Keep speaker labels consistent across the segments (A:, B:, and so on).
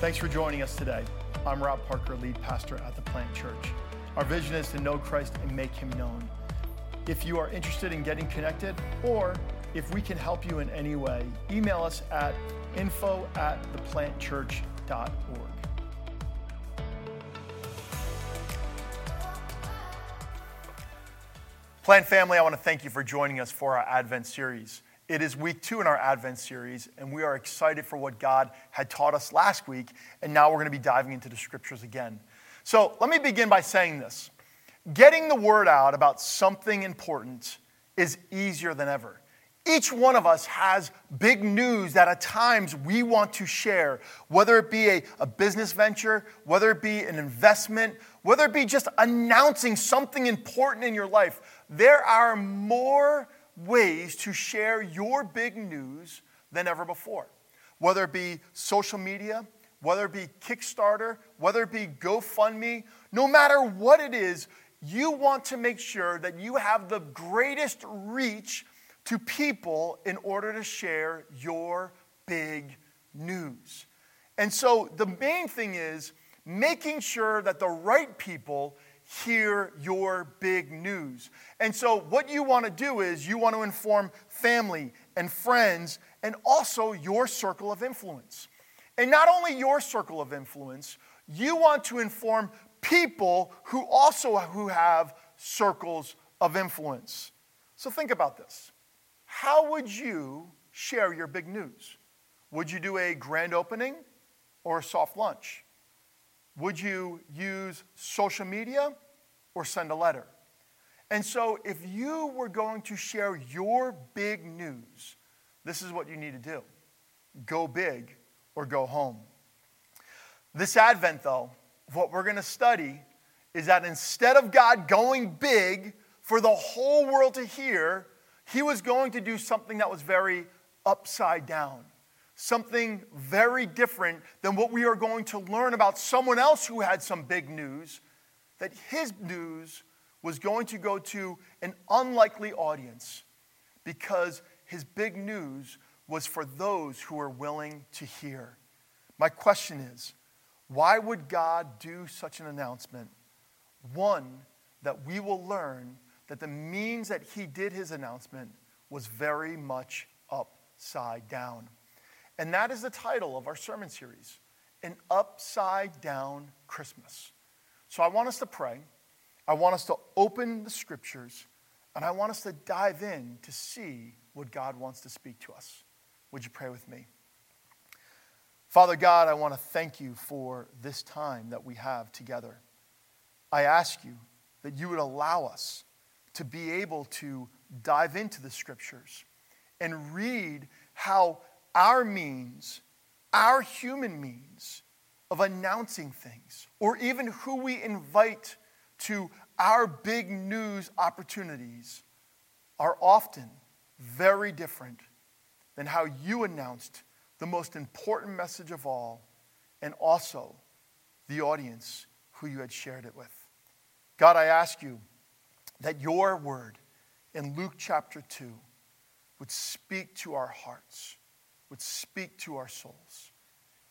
A: Thanks for joining us today. I'm Rob Parker, lead pastor at the Plant Church. Our vision is to know Christ and make him known. If you are interested in getting connected or if we can help you in any way, email us at info at theplantchurch.org. Plant family, I want to thank you for joining us for our Advent series. It is week two in our Advent series, and we are excited for what God had taught us last week, and now we're going to be diving into the scriptures again. So let me begin by saying this getting the word out about something important is easier than ever. Each one of us has big news that at times we want to share, whether it be a, a, business venture, whether it be an investment, whether it be just announcing something important in your life. There are more ways to share your big news than ever before, whether it be social media, whether it be Kickstarter, whether it be GoFundMe, no matter what it is, you want to make sure that you have the greatest reach to people in order to share your big news. And so the main thing is making sure that the right people hear your big news. And so, what you want to do is you want to inform family and friends and also your circle of influence. And not only your circle of influence, you want to inform people who also who have circles of influence. So think about this. How would you share your big news? Would you do a grand opening or a soft launch? Would you use social media or send a letter? And so, if you were going to share your big news, this is what you need to do go big or go home. This Advent, though, what we're going to study is that instead of God going big for the whole world to hear, he was going to do something that was very upside down something very different than what we are going to learn about someone else who had some big news, that his news was going to go to an unlikely audience because his big news was for those who were willing to hear. My question is why would God do such an announcement? One, that we will learn that the means that he did his announcement was very much upside down. And that is the title of our sermon series An Upside Down Christmas. So I want us to pray. I want us to open the scriptures. And I want us to dive in to see what God wants to speak to us. Would you pray with me? Father God, I want to thank you for this time that we have together. I ask you that you would allow us to be able to dive into the scriptures and read how our means, our human means of announcing things, or even who we invite to our big news opportunities, are often very different than how you announced the most important message of all, and also the audience who you had shared it with. God, I ask you that your word in Luke chapter 2 would speak to our hearts would speak to our souls,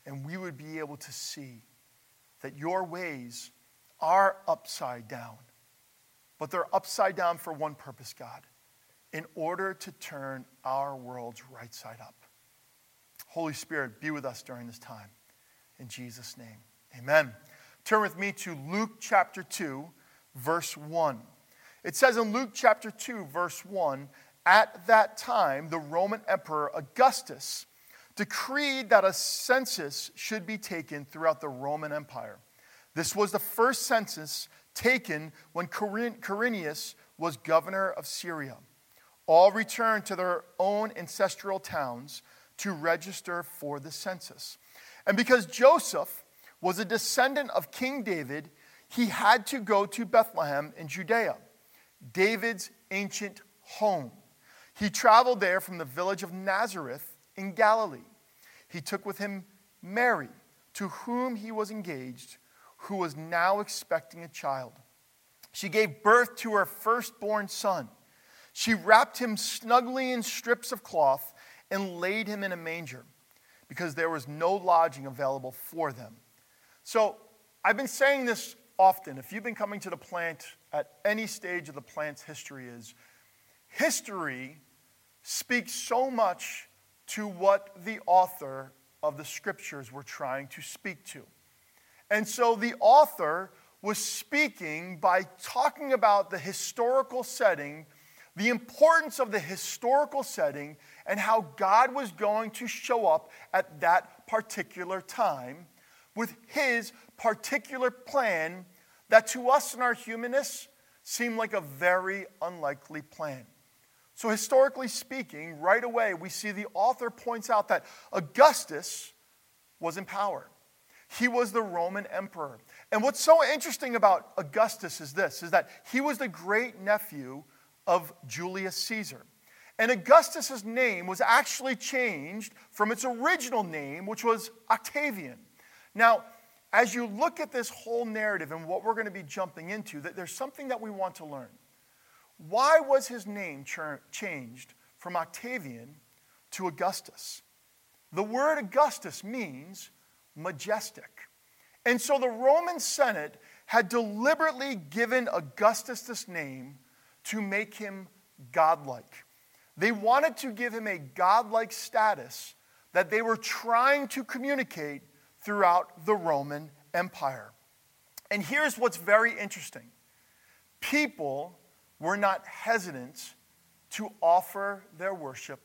A: and we would be able to see that your ways are upside down. But they're upside down for one purpose, God, in order to turn our worlds right side up. Holy Spirit, be with us during this time. In Jesus' name, amen. Turn with me to Luke chapter 2, verse 1. It says in Luke chapter 2, verse 1 At that time, the Roman Emperor Augustus decreed that a census should be taken throughout the Roman Empire. This was the first census taken when Quirinius was governor of Syria. All returned to their own ancestral towns to register for the census. And because Joseph was a descendant of King David, he had to go to Bethlehem in Judea, David's ancient home. He traveled there from the village of Nazareth in Galilee. He took with him Mary, to whom he was engaged, who was now expecting a child. She gave birth to her firstborn son. She wrapped him snugly in strips of cloth and laid him in a manger because there was no lodging available for them. So I've been saying this often. If you've been coming to the plant at any stage of the plant's history, is history speaks so much to what the author of the scriptures were trying to speak to. And so the author was speaking by talking about the historical setting, the importance of the historical setting, and how God was going to show up at that particular time with his particular plan that to us in our humanness seemed like a very unlikely plan. So, historically speaking, right away, we see the author points out that Augustus was in power. He was the Roman emperor. And what's so interesting about Augustus is this is that he was the great nephew of Julius Caesar. And Augustus's name was actually changed from its original name, which was Octavian. Now, as you look at this whole narrative and what we're going to be jumping into, that there's something that we want to learn. Why was his name changed from Octavian to Augustus? The word Augustus means majestic. And so the Roman Senate had deliberately given Augustus this name to make him godlike. They wanted to give him a godlike status that they were trying to communicate throughout the Roman Empire. And here's what's very interesting people were not hesitant to offer their worship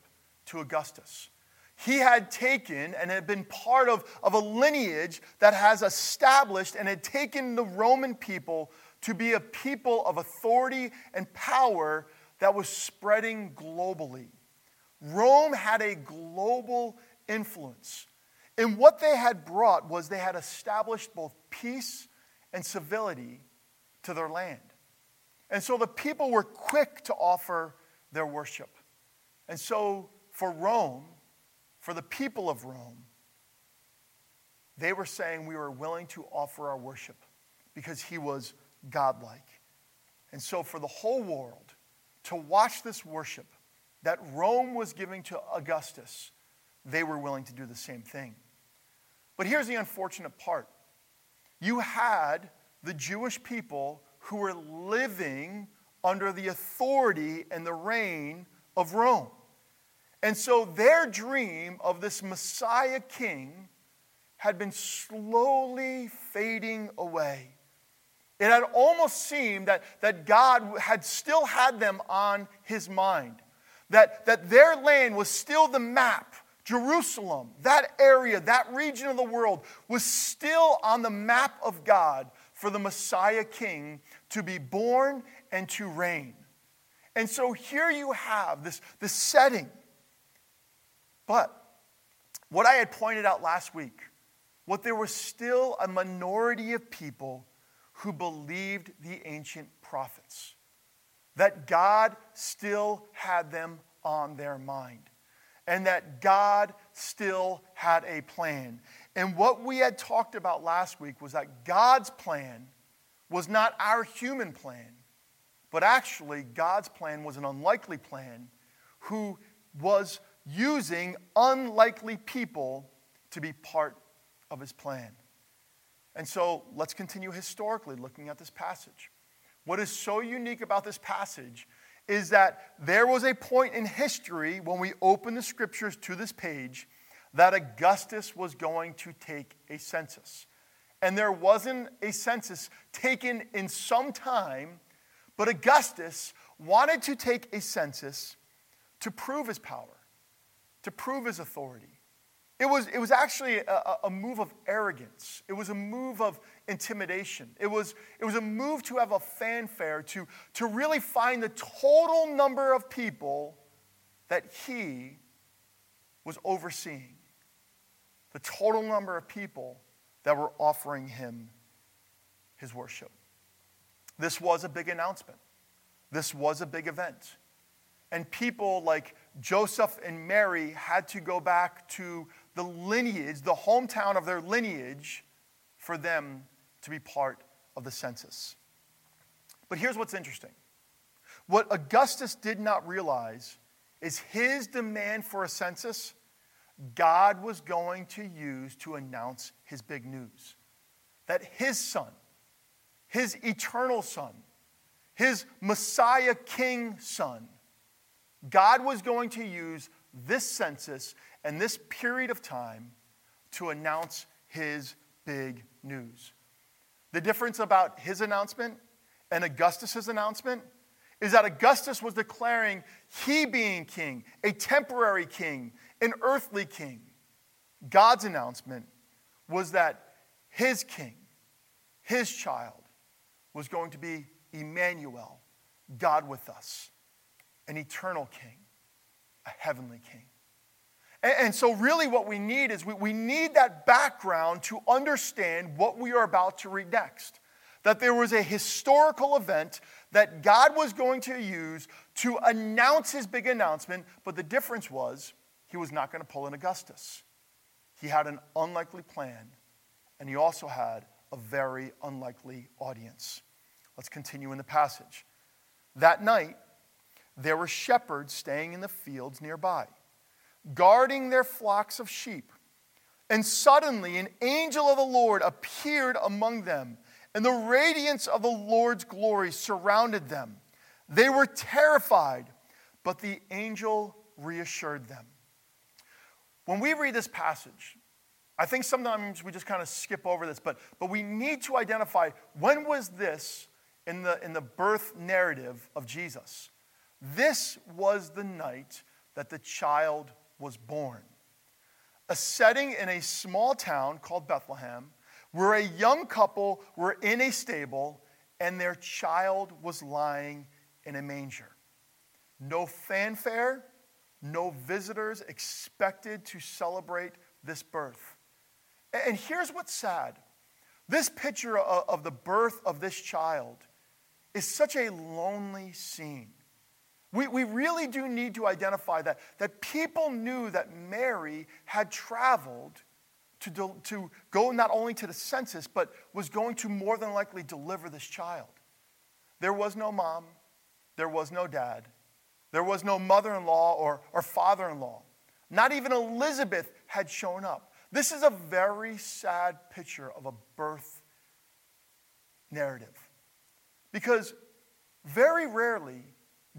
A: to Augustus. He had taken and had been part of, of a lineage that has established and had taken the Roman people to be a people of authority and power that was spreading globally. Rome had a global influence. And what they had brought was they had established both peace and civility to their land. And so the people were quick to offer their worship. And so for Rome, for the people of Rome, they were saying we were willing to offer our worship because he was godlike. And so for the whole world to watch this worship that Rome was giving to Augustus, they were willing to do the same thing. But here's the unfortunate part you had the Jewish people who were living under the authority and the reign of Rome. And so their dream of this Messiah king had been slowly fading away. It had almost seemed that, that God had still had them on his mind, that, that their land was still the map. Jerusalem, that area, that region of the world was still on the map of God for the Messiah king to be born and to reign. And so here you have this, this setting. But what I had pointed out last week, what there was still a minority of people who believed the ancient prophets, that God still had them on their mind, and that God still had a plan. And what we had talked about last week was that God's plan was not our human plan, but actually God's plan was an unlikely plan who was using unlikely people to be part of his plan. And so let's continue historically looking at this passage. What is so unique about this passage is that there was a point in history when we open the scriptures to this page that Augustus was going to take a census and there wasn't a census taken in some time, but Augustus wanted to take a census to prove his power, to prove his authority. It was, it was actually a, a, move of arrogance. It was a move of intimidation. It was, it was a move to have a fanfare, to, to really find the total number of people that he was overseeing. The total number of people that were offering him his worship. This was a big announcement. This was a big event. And people like Joseph and Mary had to go back to the lineage, the hometown of their lineage, for them to be part of the census. But here's what's interesting what Augustus did not realize is his demand for a census God was going to use to announce his big news that his son, his eternal son, his Messiah King son, God was going to use this census and this period of time to announce his big news. The difference about his announcement and Augustus's announcement is that Augustus was declaring he being king, a temporary king, an earthly king. God's announcement was that his king, his child, was going to be Emmanuel, God with us, an eternal king, a heavenly king. And, so, really, what we need is we, we need that background to understand what we are about to read next. That there was a historical event that God was going to use to announce his big announcement, but the difference was he was not going to pull an Augustus. He had an unlikely plan, and he also had a very unlikely audience. Let's continue in the passage. That night, there were shepherds staying in the fields nearby, guarding their flocks of sheep. And suddenly, an angel of the Lord appeared among them, and the radiance of the Lord's glory surrounded them. They were terrified, but the angel reassured them. When we read this passage, I think sometimes we just kind of skip over this, but, but we need to identify when was this in the, in the birth narrative of Jesus? This was the night that the child was born. A setting in a small town called Bethlehem, where a young couple were in a stable and their child was lying in a manger. No fanfare, no visitors expected to celebrate this birth. And here's what's sad this picture of the birth of this child is such a lonely scene. We, we really do need to identify that, that people knew that Mary had traveled to, to go not only to the census, but was going to more than likely deliver this child. There was no mom, there was no dad, there was no mother in law or, or father in law. Not even Elizabeth had shown up. This is a very sad picture of a birth narrative. Because very rarely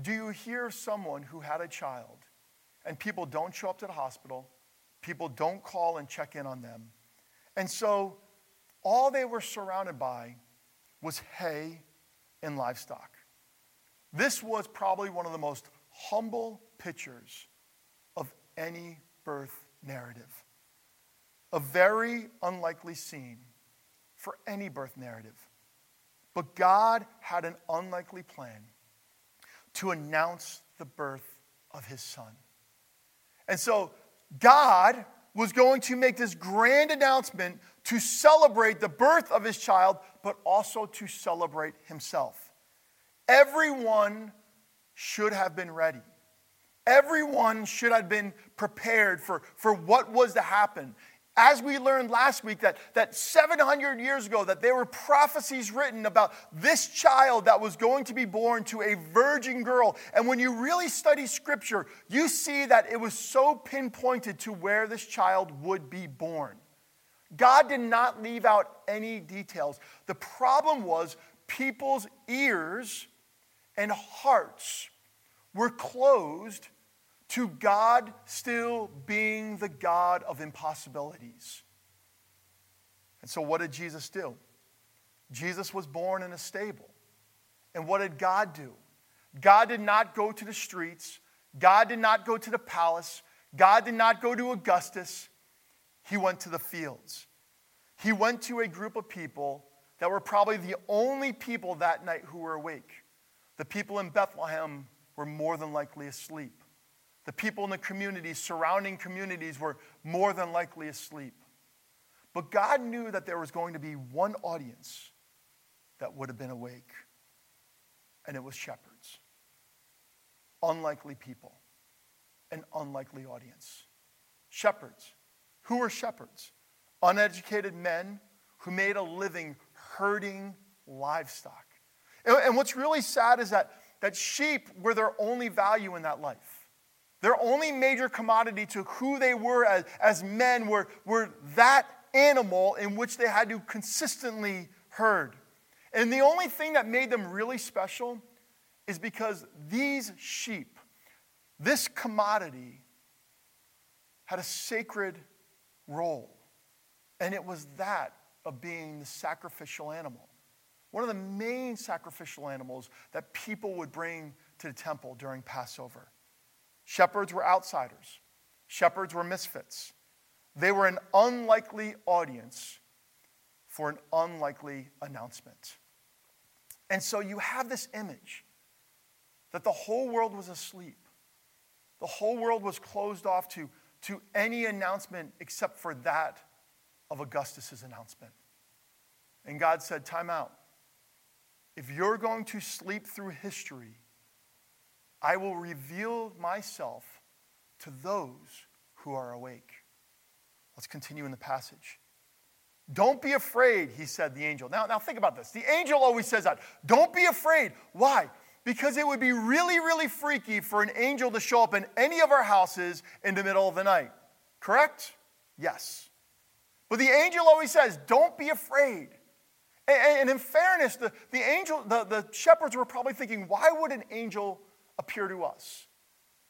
A: do you hear someone who had a child and people don't show up to the hospital, people don't call and check in on them. And so all they were surrounded by was hay and livestock. This was probably one of the most humble pictures of any birth narrative. A very unlikely scene for any birth narrative. But God had an unlikely plan to announce the birth of his son. And so God was going to make this grand announcement to celebrate the birth of his child, but also to celebrate himself. Everyone should have been ready. Everyone should have been prepared for, for what was to happen. As we learned last week, that, that 700 years ago, that there were prophecies written about this child that was going to be born to a virgin girl. And when you really study scripture, you see that it was so pinpointed to where this child would be born. God did not leave out any details. The problem was people's ears and hearts were closed to God still being the God of impossibilities. And so, what did Jesus do? Jesus was born in a stable. And what did God do? God did not go to the streets, God did not go to the palace, God did not go to Augustus. He went to the fields. He went to a group of people that were probably the only people that night who were awake. The people in Bethlehem were more than likely asleep. The people in the communities, surrounding communities, were more than likely asleep. But God knew that there was going to be one audience that would have been awake, and it was shepherds. Unlikely people, an unlikely audience. Shepherds. Who were shepherds? Uneducated men who made a living herding livestock. And, what's really sad is that, that sheep were their only value in that life. Their only major commodity to who they were as, as men were, were that animal in which they had to consistently herd. And the only thing that made them really special is because these sheep, this commodity, had a sacred role. And it was that of being the sacrificial animal. One of the main sacrificial animals that people would bring to the temple during Passover. Shepherds were outsiders, shepherds were misfits. They were an unlikely audience for an unlikely announcement. And so you have this image that the whole world was asleep. The whole world was closed off to, to any announcement except for that of Augustus's announcement. And God said, Time out. If you're going to sleep through history, I will reveal myself to those who are awake. Let's continue in the passage. Don't be afraid, he said, the angel. Now, now think about this. The angel always says that. Don't be afraid. Why? Because it would be really, really freaky for an angel to show up in any of our houses in the middle of the night. Correct? Yes. But the angel always says, Don't be afraid. And, in fairness, the, the angel, the, the shepherds were probably thinking, why would an angel appear to us?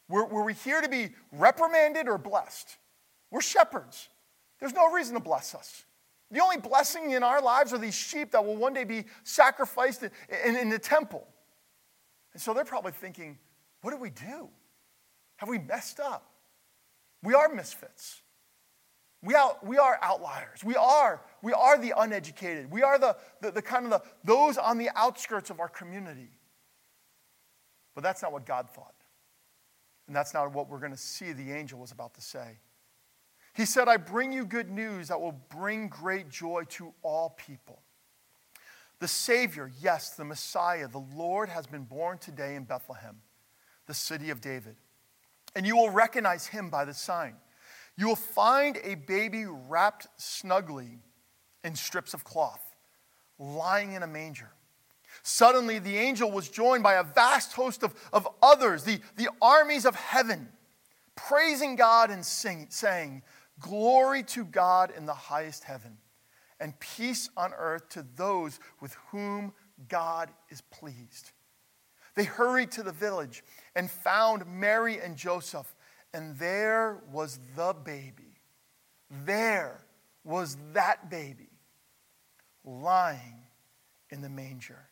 A: Were, were we here to be reprimanded or blessed? We're shepherds. There's no reason to bless us. The only blessing in our lives are these sheep that will one day be sacrificed in, in, in the temple. And so they're probably thinking, what do we do? Have we messed up? We are misfits. We are, we are outliers. We are, we are the uneducated. We are the, the, the kind of the, those on the outskirts of our community. But that's not what God thought. And that's not what we're going to see the angel was about to say. He said, I bring you good news that will bring great joy to all people. The Savior, yes, the Messiah, the Lord, has been born today in Bethlehem, the city of David. And you will recognize him by the sign. You will find a baby wrapped snugly in strips of cloth, lying in a manger. Suddenly, the angel was joined by a vast host of, of others, the, the armies of heaven, praising God and sing, saying, Glory to God in the highest heaven, and peace on earth to those with whom God is pleased. They hurried to the village and found Mary and Joseph, and there was the baby. There was that baby lying in the manger.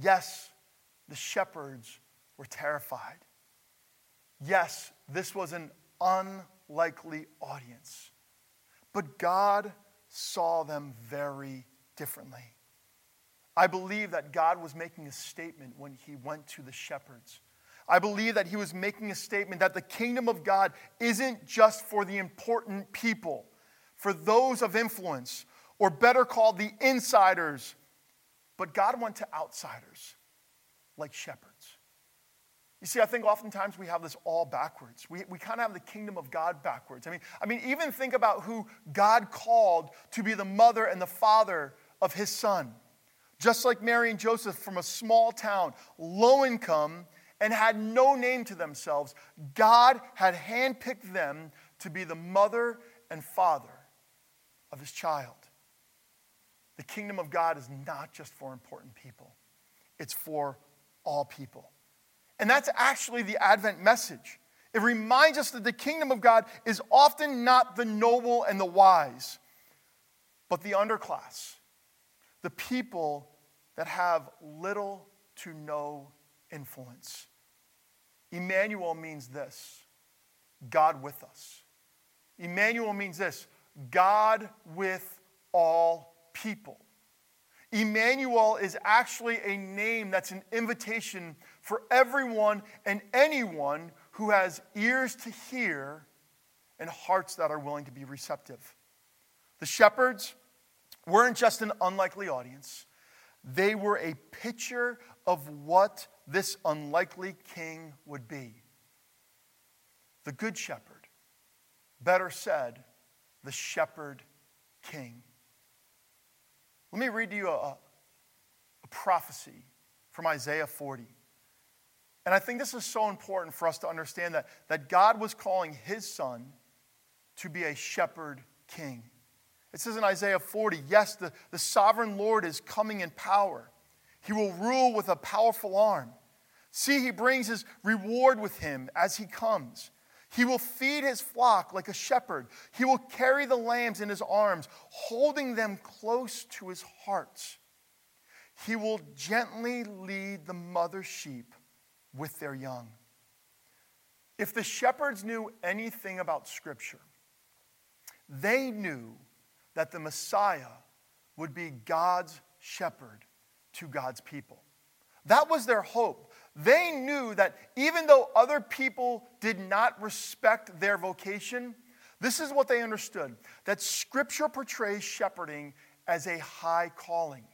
A: Yes, the shepherds were terrified. Yes, this was an unlikely audience. But God saw them very differently. I believe that God was making a statement when he went to the shepherds. I believe that he was making a statement that the kingdom of God isn't just for the important people, for those of influence, or better called the insiders, but God went to outsiders like shepherds. You see, I think oftentimes we have this all backwards. We, we kind of have the kingdom of God backwards. I mean, I mean, even think about who God called to be the mother and the father of his son. Just like Mary and Joseph from a small town, low income, and had no name to themselves, God had handpicked them to be the mother and father of his child. The kingdom of God is not just for important people, it's for all people. And that's actually the Advent message. It reminds us that the kingdom of God is often not the noble and the wise, but the underclass, the people that have little to no influence. Emmanuel means this God with us. Emmanuel means this God with all people. Emmanuel is actually a name that's an invitation for everyone and anyone who has ears to hear and hearts that are willing to be receptive. The shepherds weren't just an unlikely audience, they were a picture of what this unlikely king would be. The good shepherd, better said, the shepherd king. Let me read to you a, a prophecy from Isaiah 40. And I think this is so important for us to understand that, that God was calling his son to be a shepherd king. It says in Isaiah 40 yes, the, the sovereign Lord is coming in power. He will rule with a powerful arm. See, he brings his reward with him as he comes. He will feed his flock like a shepherd. He will carry the lambs in his arms, holding them close to his heart. He will gently lead the mother sheep with their young. If the shepherds knew anything about Scripture, they knew that the Messiah would be God's shepherd to God's people. That was their hope. They knew that even though other people did not respect their vocation, this is what they understood that Scripture portrays shepherding as a high calling.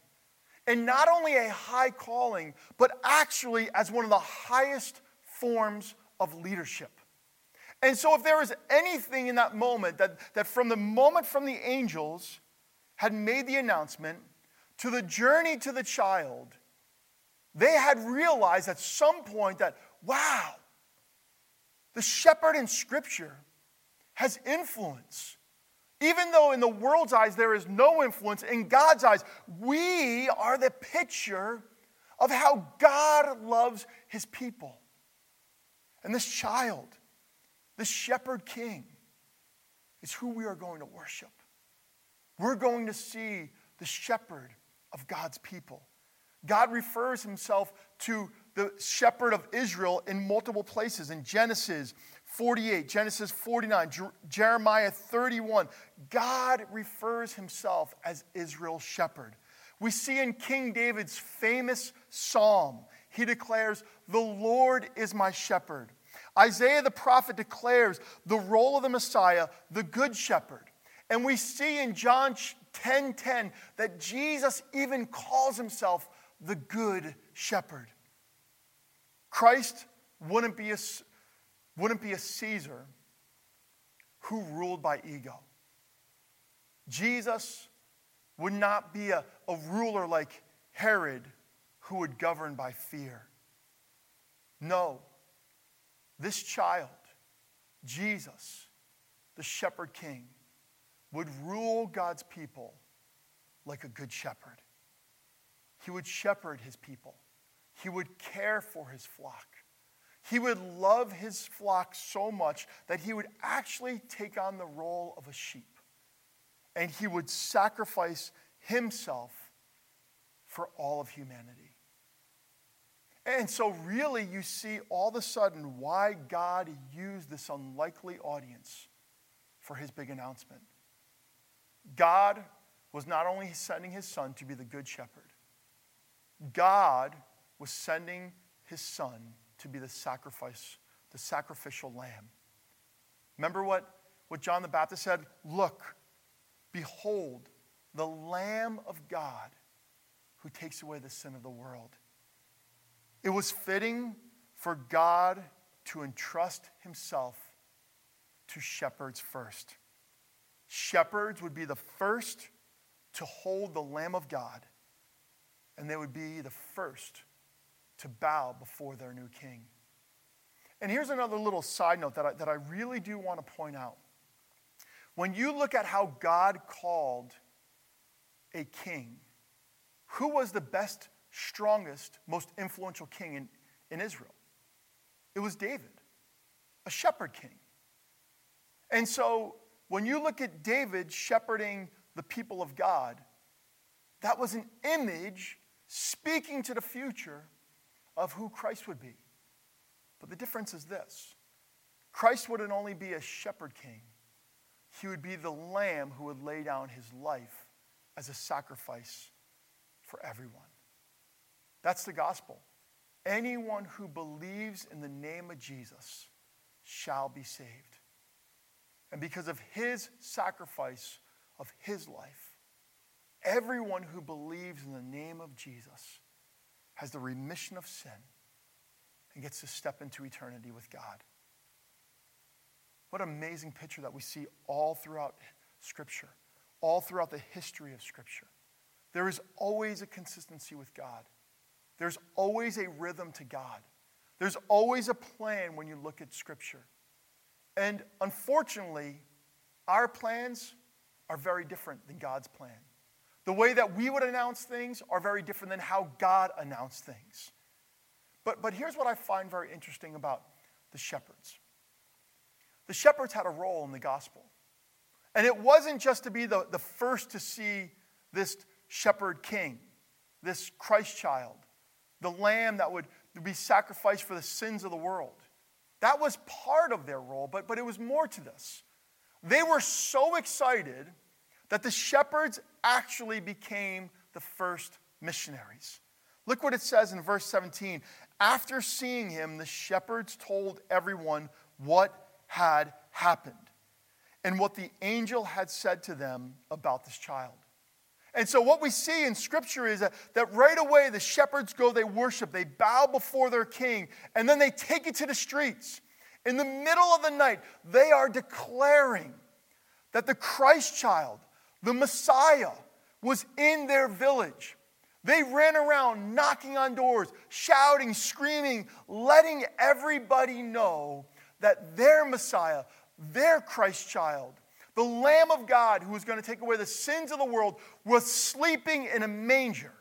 A: And not only a high calling, but actually as one of the highest forms of leadership. And so, if there was anything in that moment that, that from the moment from the angels had made the announcement to the journey to the child, they had realized at some point that, wow, the shepherd in Scripture has influence. Even though in the world's eyes there is no influence, in God's eyes, we are the picture of how God loves his people. And this child, this shepherd king, is who we are going to worship. We're going to see the shepherd of God's people. God refers himself to the shepherd of Israel in multiple places in Genesis 48, Genesis 49, Jeremiah 31. God refers himself as Israel's shepherd. We see in King David's famous psalm, he declares, The Lord is my shepherd. Isaiah the prophet declares the role of the Messiah, the good shepherd. And we see in John 10:10 10, that Jesus even calls himself the good shepherd. Christ wouldn't be a, wouldn't be a Caesar who ruled by ego. Jesus would not be a, a ruler like Herod who would govern by fear. No, this child, Jesus, the shepherd king, would rule God's people like a good shepherd. He would shepherd his people, he would care for his flock. He would love his flock so much that he would actually take on the role of a sheep. And he would sacrifice himself for all of humanity. And so, really, you see all of a sudden why God used this unlikely audience for his big announcement. God was not only sending his son to be the good shepherd, God was sending his son to be the sacrifice, the sacrificial lamb. Remember what, what John the Baptist said? Look, behold, the Lamb of God who takes away the sin of the world. It was fitting for God to entrust himself to shepherds first. Shepherds would be the first to hold the Lamb of God, and they would be the first to bow before their new king. And here's another little side note that I, that I really do want to point out. When you look at how God called a king, who was the best strongest, most influential king in, in Israel. It was David, a shepherd king. And so when you look at David shepherding the people of God, that was an image speaking to the future of who Christ would be. But the difference is this Christ wouldn't only be a shepherd king, he would be the lamb who would lay down his life as a sacrifice for everyone. That's the gospel. Anyone who believes in the name of Jesus shall be saved. And because of his sacrifice of his life, everyone who believes in the name of Jesus has the remission of sin and gets to step into eternity with God. What amazing picture that we see all throughout Scripture, all throughout the history of Scripture. There is always a consistency with God. There's always a rhythm to God. There's always a plan when you look at Scripture. And unfortunately, our plans are very different than God's plan. The way that we would announce things are very different than how God announced things. But, but here's what I find very interesting about the shepherds the shepherds had a role in the gospel. And it wasn't just to be the, the first to see this shepherd king, this Christ child, the lamb that would be sacrificed for the sins of the world. That was part of their role, but, but it was more to this. They were so excited that the shepherds actually became the first missionaries. Look what it says in verse 17. After seeing him, the shepherds told everyone what had happened and what the angel had said to them about this child. And so, what we see in Scripture is that, that right away the shepherds go, they worship, they bow before their king, and then they take it to the streets. In the middle of the night, they are declaring that the Christ child, the Messiah, was in their village. They ran around knocking on doors, shouting, screaming, letting everybody know that their Messiah, their Christ child, the Lamb of God who was going to take away the sins of the world, was sleeping in a manger.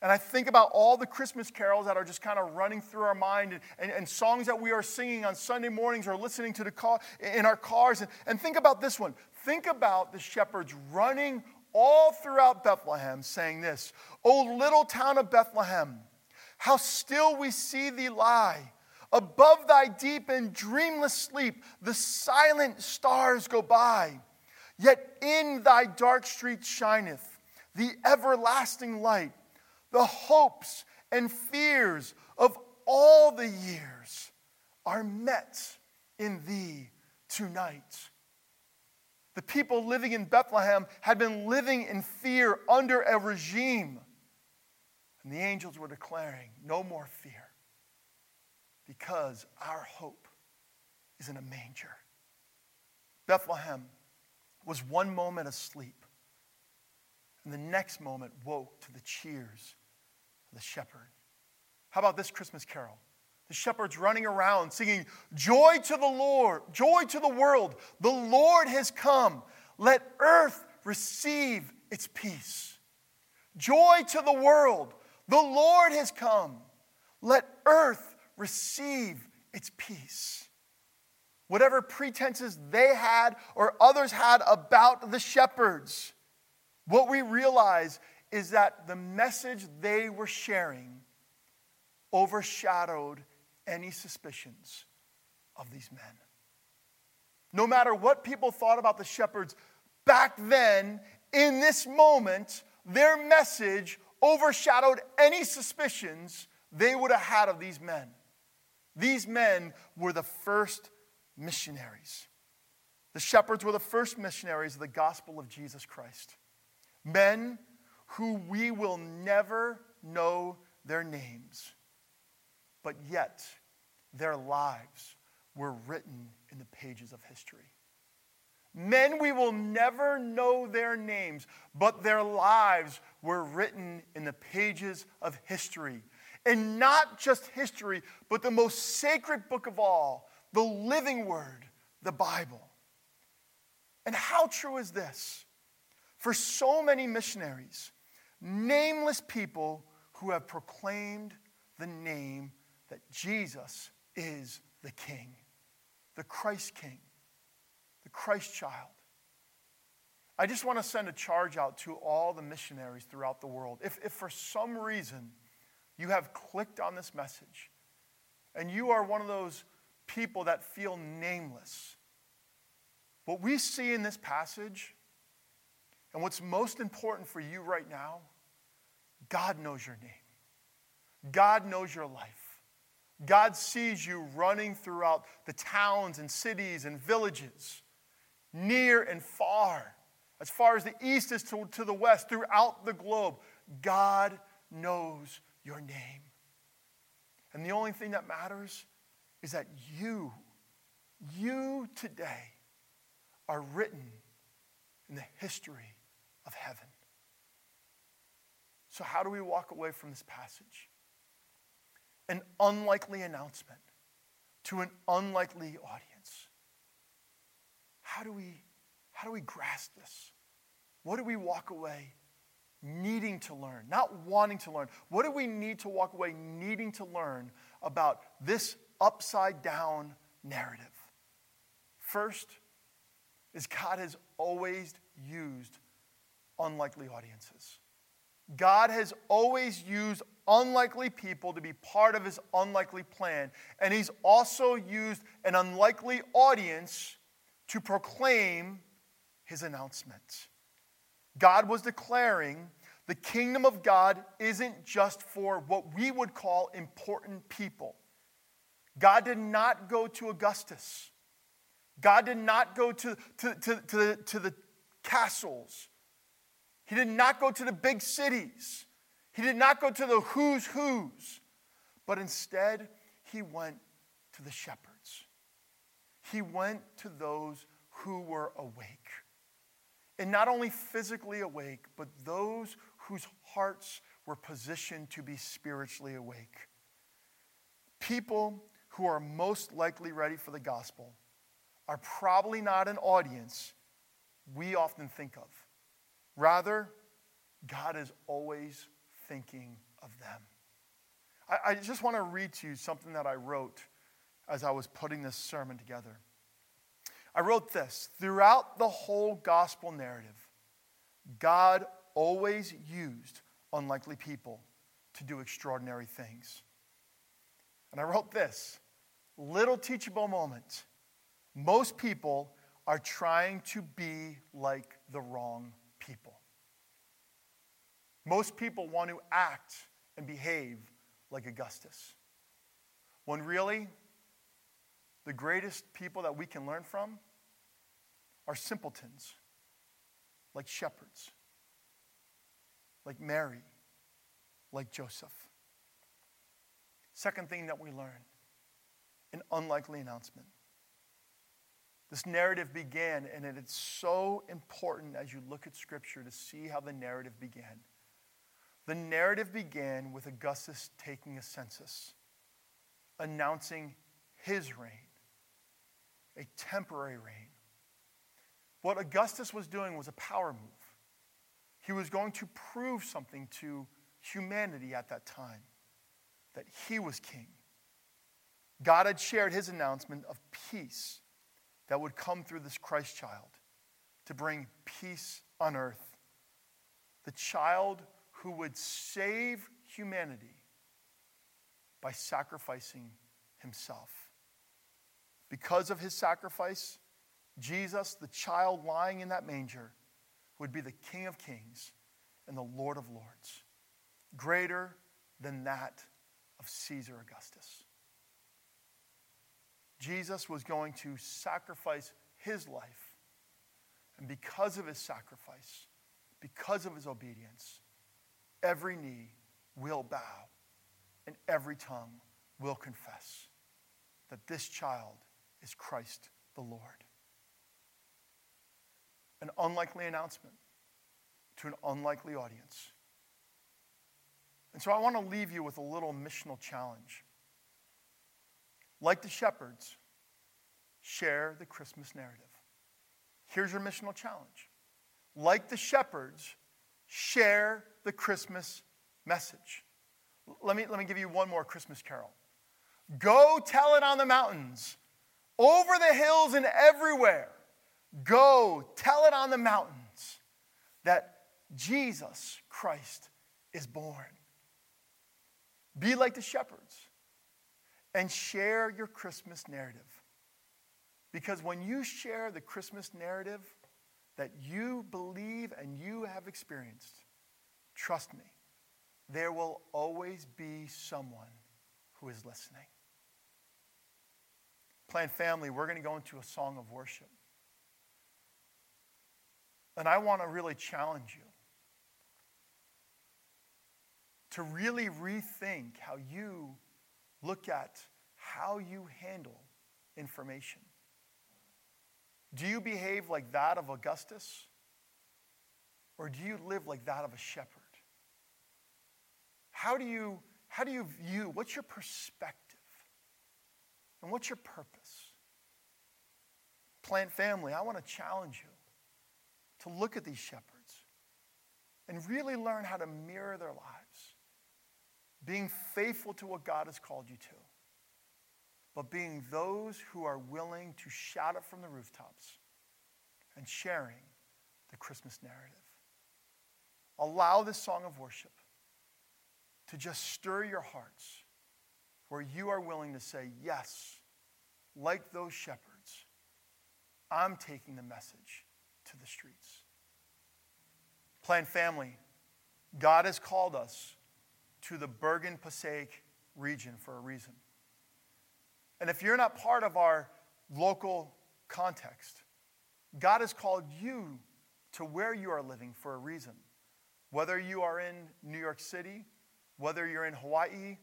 A: And I think about all the Christmas carols that are just kind of running through our mind and, and, and, songs that we are singing on Sunday mornings or listening to the car, in our cars. And, and think about this one. Think about the shepherds running all throughout Bethlehem saying this O little town of Bethlehem, how still we see thee lie Above thy deep and dreamless sleep, the silent stars go by. Yet in thy dark streets shineth the everlasting light. The hopes and fears of all the years are met in thee tonight. The people living in Bethlehem had been living in fear under a regime. And the angels were declaring, No more fear because our hope is in a manger. Bethlehem was one moment asleep, and the next moment woke to the cheers of the shepherd. How about this Christmas carol? The shepherds running around singing, Joy to the Lord, joy to the world. The Lord has come. Let earth receive its peace. Joy to the world. The Lord has come. Let earth receive its peace. Whatever pretenses they had or others had about the shepherds, what we realize is that the message they were sharing overshadowed any suspicions of these men. No matter what people thought about the shepherds back then, in this moment, their message overshadowed any suspicions they would have had of these men. These men were the first missionaries. The shepherds were the first missionaries of the gospel of Jesus Christ. Men who we will never know their names, but yet their lives were written in the pages of history. Men we will never know their names, but their lives were written in the pages of history and not just history, but the most sacred book of all, the living word, the Bible. And how true is this? For so many missionaries, nameless people who have proclaimed the name that Jesus is the King, the Christ King, the Christ child. I just want to send a charge out to all the missionaries throughout the world. If, if for some reason, you have clicked on this message, and you are one of those people that feel nameless. What we see in this passage, and what's most important for you right now, God knows your name. God knows your life. God sees you running throughout the towns and cities and villages, near and far, as far as the east is to, to the west, throughout the globe. God knows your name. And the only thing that matters is that you, you today, are written in the history of heaven. So, how do we walk away from this passage? An unlikely announcement to an unlikely audience. How do we, how do we grasp this? What do we walk away needing to learn, not wanting to learn? What do we need to walk away needing to learn about this upside down narrative? First, is God has always used unlikely audiences. God has always used unlikely people to be part of his unlikely plan. And he's also used an unlikely audience to proclaim his announcement. God was declaring the kingdom of God isn't just for what we would call important people. God did not go to Augustus. God did not go to, to, to, to, to the castles. He did not go to the big cities. He did not go to the who's who's. But instead, he went to the shepherds. He went to those who were awake. And not only physically awake, but those whose hearts were positioned to be spiritually awake. People who are most likely ready for the gospel are probably not an audience we often think of. Rather, God is always thinking of them. I, I just want to read to you something that I wrote as I was putting this sermon together. I wrote this throughout the whole gospel narrative, God always used unlikely people to do extraordinary things. And I wrote this little teachable moment. Most people are trying to be like the wrong. Most people want to act and behave like Augustus. When really, the greatest people that we can learn from are simpletons, like shepherds, like Mary, like Joseph. Second thing that we learn an unlikely announcement. This narrative began, and it's so important as you look at Scripture to see how the narrative began. The narrative began with Augustus taking a census, announcing his reign, a temporary reign. What Augustus was doing was a power move. He was going to prove something to humanity at that time that he was king. God had shared his announcement of peace that would come through this Christ child to bring peace on earth. The child who would save humanity by sacrificing himself. Because of his sacrifice, Jesus, the child lying in that manger, would be the King of kings and the Lord of lords, greater than that of Caesar Augustus. Jesus was going to sacrifice his life. And because of his sacrifice, because of his obedience, every knee will bow and every tongue will confess that this child is Christ the Lord. An unlikely announcement to an unlikely audience. And so I want to leave you with a little missional challenge. Like the shepherds, share the Christmas narrative. Here's your missional challenge. Like the shepherds, share the Christmas message. Let me, let me give you one more Christmas carol. Go tell it on the mountains, over the hills and everywhere. Go tell it on the mountains that Jesus Christ is born. Be like the shepherds and share your Christmas narrative. Because when you share the Christmas narrative that you believe and you have experienced, trust me, there will always be someone who is listening. Plant family, we're going to go into a song of worship. And I want to really challenge you to really rethink how you look at how you handle information. Do you behave like that of Augustus? Or do you live like that of a shepherd? How do you, How do you view? What's your perspective? And what's your purpose? Plant family, I want to challenge you to look at these shepherds and really learn how to mirror their lives, being faithful to what God has called you to, but being those who are willing to shout it from the rooftops and sharing the Christmas narrative. Allow this song of worship to just stir your hearts where you are willing to say, Yes, like those shepherds, I'm taking the message to the streets. Plant family, God has called us to the Bergen Passaic region for a reason. And if you're not part of our local context, God has called you to where you are living for a reason. Whether you are in New York City, whether you're in Hawaii,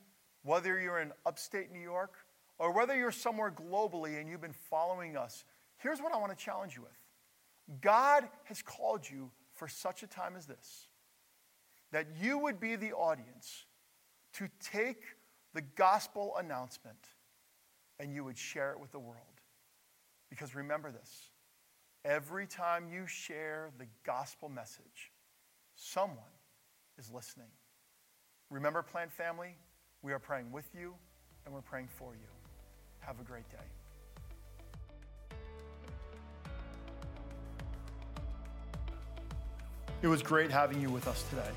A: whether you're in upstate New York, or whether you're somewhere globally and you've been following us, here's what I want to challenge you with God has called you for such a time as this that you would be the audience to take the gospel announcement and you would share it with the world. Because remember this every time you share the gospel message, someone is listening. Remember, Plant Family, we are praying with you and we're praying for you. Have a great day. It was great having you with us today.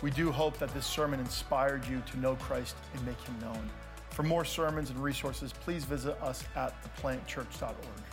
A: We do hope that this sermon inspired you to know Christ and make him known. For more sermons and resources, please visit us at theplantchurch.org.